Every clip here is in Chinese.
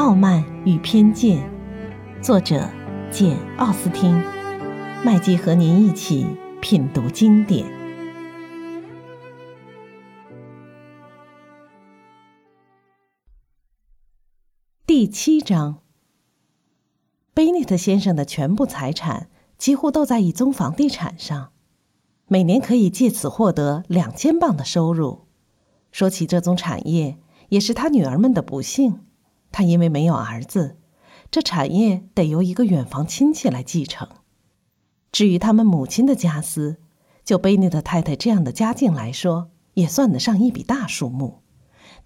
傲慢与偏见》，作者简·奥斯汀。麦基和您一起品读经典。第七章。贝内特先生的全部财产几乎都在一宗房地产上，每年可以借此获得两千镑的收入。说起这宗产业，也是他女儿们的不幸。他因为没有儿子，这产业得由一个远房亲戚来继承。至于他们母亲的家私，就贝内特太太这样的家境来说，也算得上一笔大数目，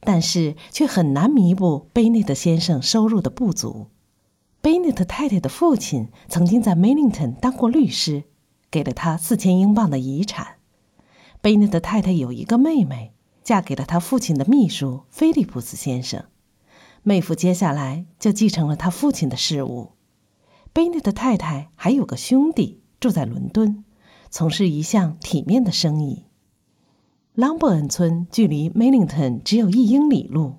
但是却很难弥补贝内特先生收入的不足。贝内特太太的父亲曾经在梅林顿当过律师，给了他四千英镑的遗产。贝内特太太有一个妹妹，嫁给了他父亲的秘书菲利普斯先生。妹夫接下来就继承了他父亲的事务。贝内特太太还有个兄弟住在伦敦，从事一项体面的生意。朗伯恩村距离梅林顿只有一英里路，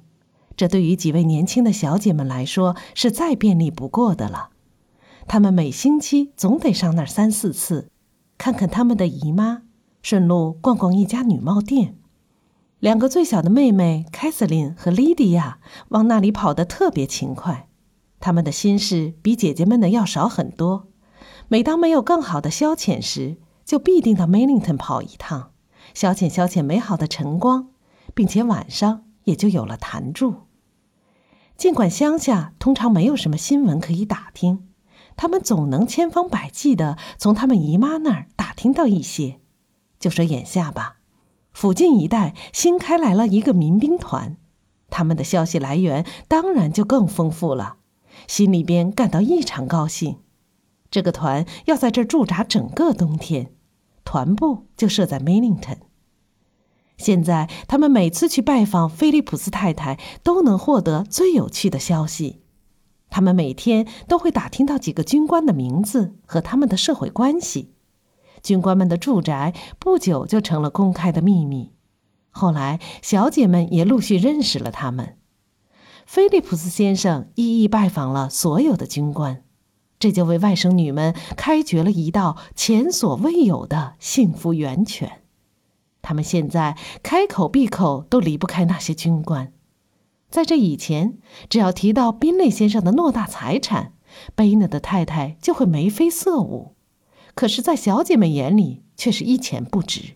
这对于几位年轻的小姐们来说是再便利不过的了。她们每星期总得上那儿三四次，看看他们的姨妈，顺路逛逛一家女帽店。两个最小的妹妹凯瑟琳和莉迪亚往那里跑得特别勤快，她们的心事比姐姐们的要少很多。每当没有更好的消遣时，就必定到梅林顿跑一趟，消遣消遣美好的晨光，并且晚上也就有了谈助。尽管乡下通常没有什么新闻可以打听，他们总能千方百计地从他们姨妈那儿打听到一些。就说眼下吧。附近一带新开来了一个民兵团，他们的消息来源当然就更丰富了，心里边感到异常高兴。这个团要在这驻扎整个冬天，团部就设在梅林顿。现在他们每次去拜访菲利普斯太太，都能获得最有趣的消息。他们每天都会打听到几个军官的名字和他们的社会关系。军官们的住宅不久就成了公开的秘密，后来小姐们也陆续认识了他们。菲利普斯先生一一拜访了所有的军官，这就为外甥女们开掘了一道前所未有的幸福源泉。他们现在开口闭口都离不开那些军官。在这以前，只要提到宾内先生的偌大财产，贝内的太太就会眉飞色舞。可是，在小姐们眼里，却是一钱不值，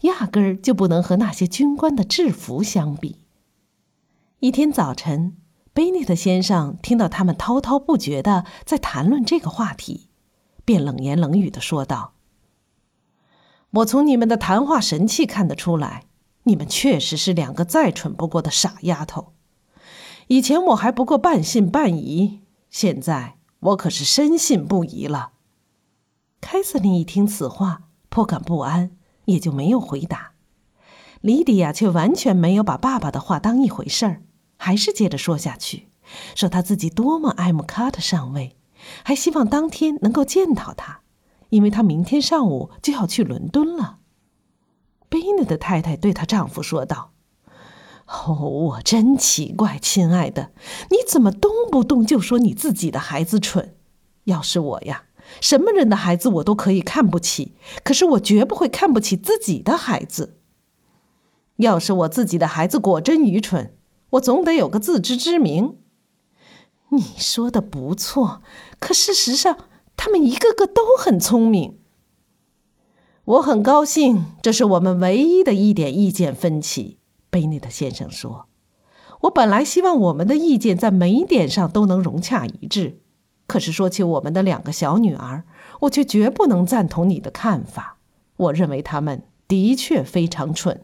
压根儿就不能和那些军官的制服相比。一天早晨，贝内特先生听到他们滔滔不绝的在谈论这个话题，便冷言冷语的说道：“我从你们的谈话神气看得出来，你们确实是两个再蠢不过的傻丫头。以前我还不过半信半疑，现在我可是深信不疑了。”凯瑟琳一听此话，颇感不安，也就没有回答。莉迪亚却完全没有把爸爸的话当一回事儿，还是接着说下去，说他自己多么爱慕卡特上尉，还希望当天能够见到他，因为他明天上午就要去伦敦了。贝内的太太对她丈夫说道：“哦，我真奇怪，亲爱的，你怎么动不动就说你自己的孩子蠢？要是我呀。”什么人的孩子我都可以看不起，可是我绝不会看不起自己的孩子。要是我自己的孩子果真愚蠢，我总得有个自知之明。你说的不错，可事实上他们一个个都很聪明。我很高兴，这是我们唯一的一点意见分歧。贝内特先生说：“我本来希望我们的意见在每一点上都能融洽一致。”可是说起我们的两个小女儿，我却绝不能赞同你的看法。我认为她们的确非常蠢。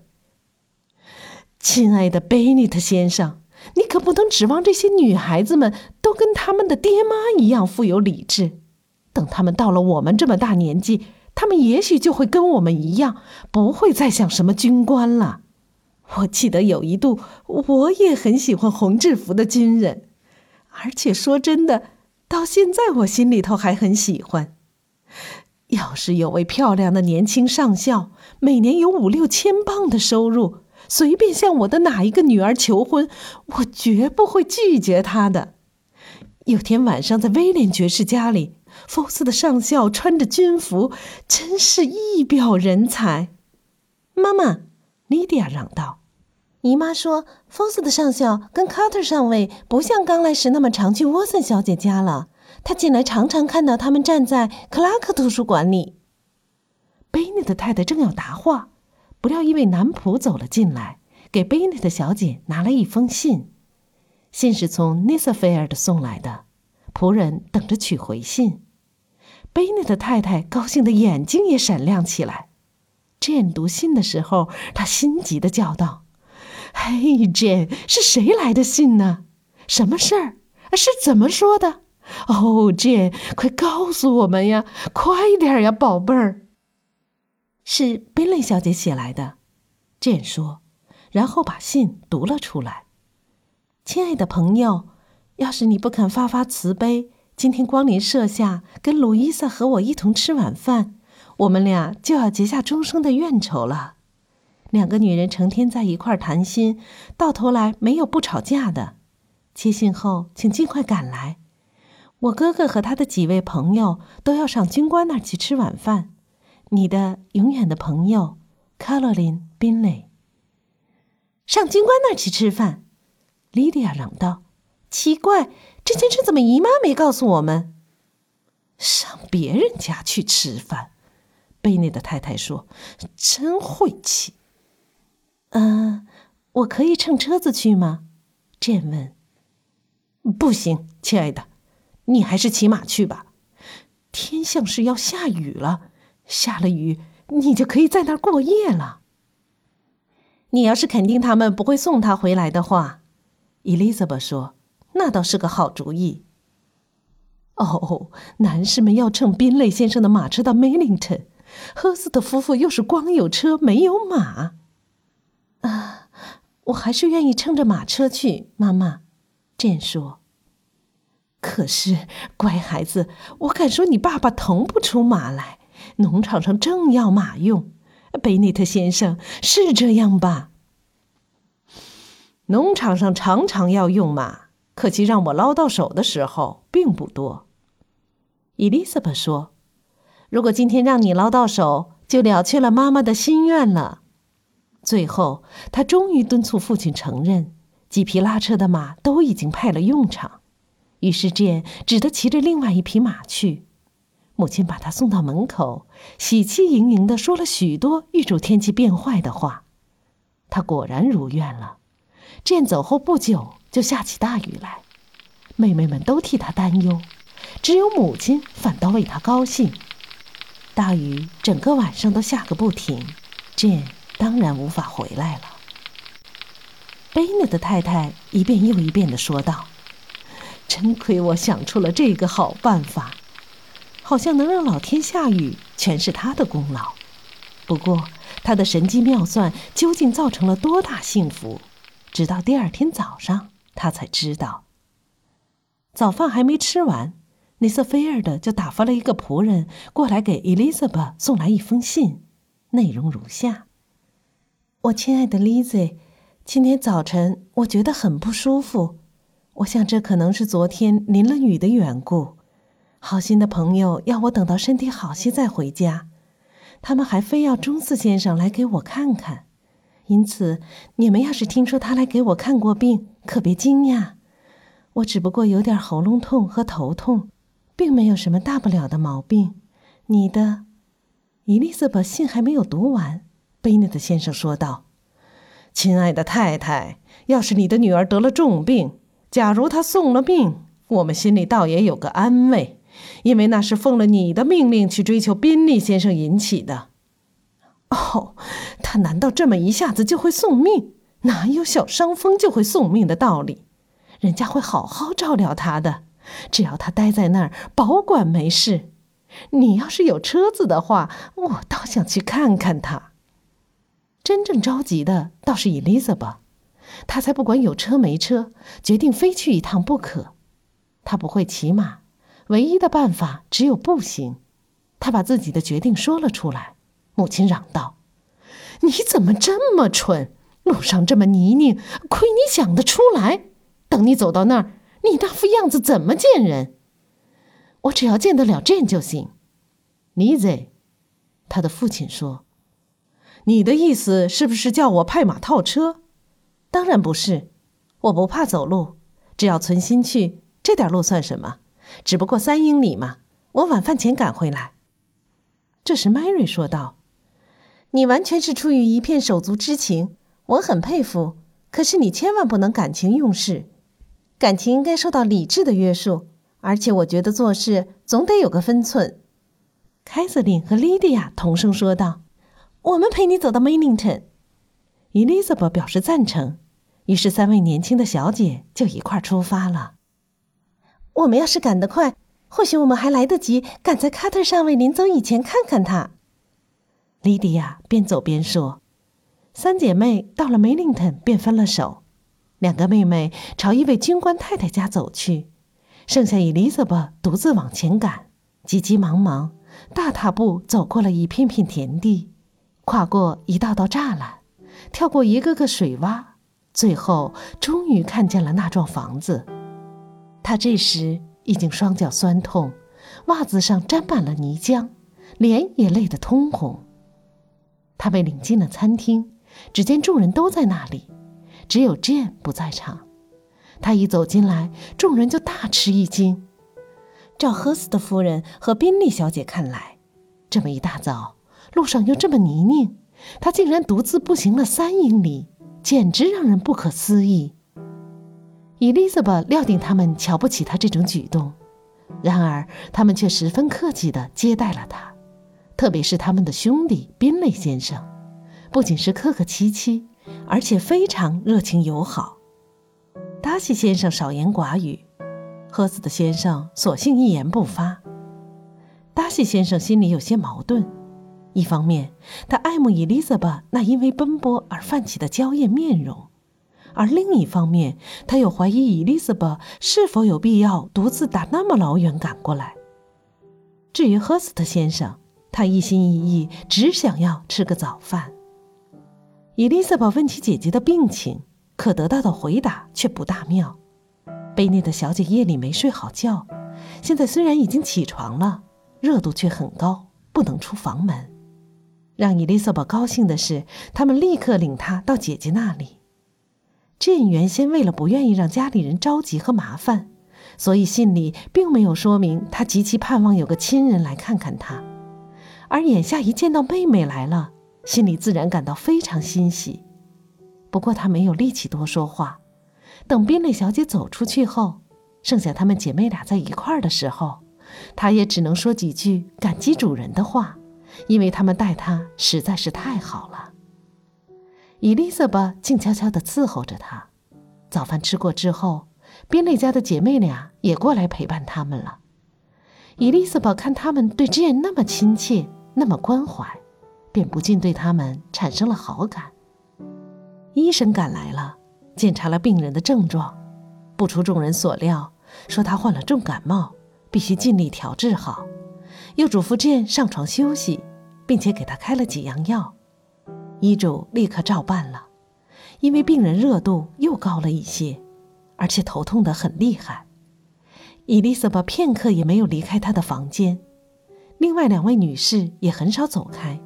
亲爱的贝尼特先生，你可不能指望这些女孩子们都跟他们的爹妈一样富有理智。等他们到了我们这么大年纪，他们也许就会跟我们一样，不会再想什么军官了。我记得有一度，我也很喜欢红制服的军人，而且说真的。到现在，我心里头还很喜欢。要是有位漂亮的年轻上校，每年有五六千镑的收入，随便向我的哪一个女儿求婚，我绝不会拒绝她的。有天晚上在威廉爵士家里，福斯的上校穿着军服，真是一表人才。妈妈，莉迪亚嚷道：“姨妈说，福斯的上校跟卡特上尉不像刚来时那么常去沃森小姐家了。他近来常常看到他们站在克拉克图书馆里。”贝内特太太正要答话，不料一位男仆走了进来，给贝内特小姐拿了一封信。信是从尼瑟菲尔的送来的，仆人等着取回信。贝内特太太高兴的眼睛也闪亮起来。Jane 读信的时候，他心急的叫道：“嘿，Jane，是谁来的信呢？什么事儿？是怎么说的？哦，Jane，快告诉我们呀！快点呀，宝贝儿。”是贝蕾小姐写来的，Jane 说，然后把信读了出来。亲爱的朋友，要是你不肯发发慈悲，今天光临舍下，跟鲁伊萨和我一同吃晚饭，我们俩就要结下终生的怨仇了。两个女人成天在一块儿谈心，到头来没有不吵架的。接信后，请尽快赶来。我哥哥和他的几位朋友都要上军官那儿去吃晚饭。你的永远的朋友，卡罗琳·宾蕾。上军官那儿去吃饭。莉迪亚嚷道：“奇怪，这件事怎么姨妈没告诉我们？”上别人家去吃饭，贝内的太太说：“真晦气。”嗯，我可以乘车子去吗？詹问。“不行，亲爱的，你还是骑马去吧。天像是要下雨了，下了雨你就可以在那儿过夜了。你要是肯定他们不会送他回来的话。”伊丽莎白说：“那倒是个好主意。”哦，男士们要乘宾类先生的马车到梅林顿，赫斯特夫妇又是光有车没有马。我还是愿意乘着马车去，妈妈。这说。可是，乖孩子，我敢说你爸爸腾不出马来。农场上正要马用，贝内特先生是这样吧？农场上常常要用马，可惜让我捞到手的时候并不多。伊丽莎白说：“如果今天让你捞到手，就了却了妈妈的心愿了。”最后，他终于敦促父亲承认，几匹拉车的马都已经派了用场。于是，简只得骑着另外一匹马去。母亲把他送到门口，喜气盈盈地说了许多预祝天气变坏的话。他果然如愿了。剑走后不久，就下起大雨来，妹妹们都替他担忧，只有母亲反倒为他高兴。大雨整个晚上都下个不停，剑当然无法回来了。贝内的太太一遍又一遍地说道：“真亏我想出了这个好办法，好像能让老天下雨，全是他的功劳。不过，他的神机妙算究竟造成了多大幸福？”直到第二天早上，他才知道。早饭还没吃完，内瑟菲尔德就打发了一个仆人过来给伊丽莎白送来一封信，内容如下：“我亲爱的丽兹，今天早晨我觉得很不舒服，我想这可能是昨天淋了雨的缘故。好心的朋友要我等到身体好些再回家，他们还非要中四先生来给我看看。”因此，你们要是听说他来给我看过病，可别惊讶。我只不过有点喉咙痛和头痛，并没有什么大不了的毛病。你的，伊丽莎白信还没有读完，贝内特先生说道：“亲爱的太太，要是你的女儿得了重病，假如她送了命，我们心里倒也有个安慰，因为那是奉了你的命令去追求宾利先生引起的。”哦，他难道这么一下子就会送命？哪有小伤风就会送命的道理？人家会好好照料他的，只要他待在那儿，保管没事。你要是有车子的话，我倒想去看看他。真正着急的倒是伊丽莎白，她才不管有车没车，决定非去一趟不可。她不会骑马，唯一的办法只有步行。她把自己的决定说了出来。母亲嚷道：“你怎么这么蠢？路上这么泥泞，亏你想得出来！等你走到那儿，你那副样子怎么见人？我只要见得了朕就行。你在，他的父亲说：“你的意思是不是叫我派马套车？”当然不是，我不怕走路，只要存心去，这点路算什么？只不过三英里嘛。我晚饭前赶回来。这时，Mary 说道：“你完全是出于一片手足之情，我很佩服。可是你千万不能感情用事，感情应该受到理智的约束。而且我觉得做事总得有个分寸。”凯瑟琳和莉迪亚同声说道：“我们陪你走到 Millington。” Elizabeth 表示赞成，于是三位年轻的小姐就一块出发了。我们要是赶得快。或许我们还来得及赶在卡特上尉临走以前看看他。莉迪亚边走边说：“三姐妹到了梅林顿，便分了手。两个妹妹朝一位军官太太家走去，剩下 Elizabeth 独自往前赶，急急忙忙，大踏步走过了一片片田地，跨过一道道栅栏，跳过一个个水洼，最后终于看见了那幢房子。他这时。”已经双脚酸痛，袜子上沾满了泥浆，脸也累得通红。他被领进了餐厅，只见众人都在那里，只有 Jane 不在场。他一走进来，众人就大吃一惊。照赫斯特夫人和宾利小姐看来，这么一大早，路上又这么泥泞，他竟然独自步行了三英里，简直让人不可思议。Elizabeth 料定他们瞧不起他这种举动，然而他们却十分客气地接待了他，特别是他们的兄弟宾雷先生，不仅是客客气气，而且非常热情友好。达西先生少言寡语，赫斯的先生索性一言不发。达西先生心里有些矛盾，一方面他爱慕伊丽莎白那因为奔波而泛起的娇艳面容。而另一方面，他又怀疑伊丽莎白是否有必要独自打那么老远赶过来。至于赫斯特先生，他一心一意只想要吃个早饭。伊丽莎白问起姐姐的病情，可得到的回答却不大妙。贝内的小姐夜里没睡好觉，现在虽然已经起床了，热度却很高，不能出房门。让伊丽莎白高兴的是，他们立刻领她到姐姐那里。朕原先为了不愿意让家里人着急和麻烦，所以信里并没有说明他极其盼望有个亲人来看看他。而眼下一见到妹妹来了，心里自然感到非常欣喜。不过他没有力气多说话。等宾蕾小姐走出去后，剩下她们姐妹俩在一块儿的时候，他也只能说几句感激主人的话，因为他们待他实在是太好了。伊丽莎白静悄悄地伺候着他。早饭吃过之后，宾利家的姐妹俩也过来陪伴他们了。伊丽莎白看他们对 Jane 那么亲切，那么关怀，便不禁对他们产生了好感。医生赶来了，检查了病人的症状，不出众人所料，说他患了重感冒，必须尽力调治好。又嘱咐健上床休息，并且给他开了几样药。医嘱立刻照办了，因为病人热度又高了一些，而且头痛得很厉害。伊丽莎白片刻也没有离开她的房间，另外两位女士也很少走开，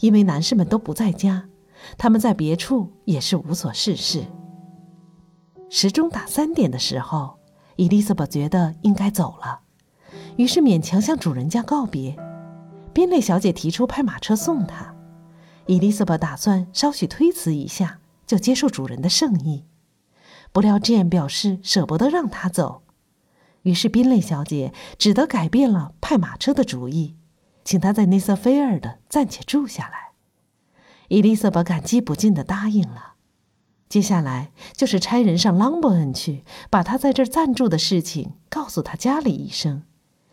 因为男士们都不在家，他们在别处也是无所事事。时钟打三点的时候，伊丽莎白觉得应该走了，于是勉强向主人家告别。宾蕾小姐提出派马车送她。伊丽莎白打算稍许推辞一下，就接受主人的圣意。不料 Jane 表示舍不得让她走，于是宾蕾小姐只得改变了派马车的主意，请她在内瑟菲尔的暂且住下来。伊丽莎白感激不尽地答应了。接下来就是差人上朗伯恩去，把他在这儿暂住的事情告诉他家里一声，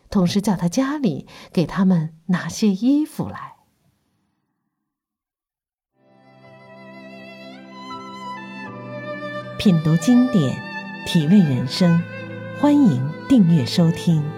同时叫他家里给他们拿些衣服来。品读经典，体味人生，欢迎订阅收听。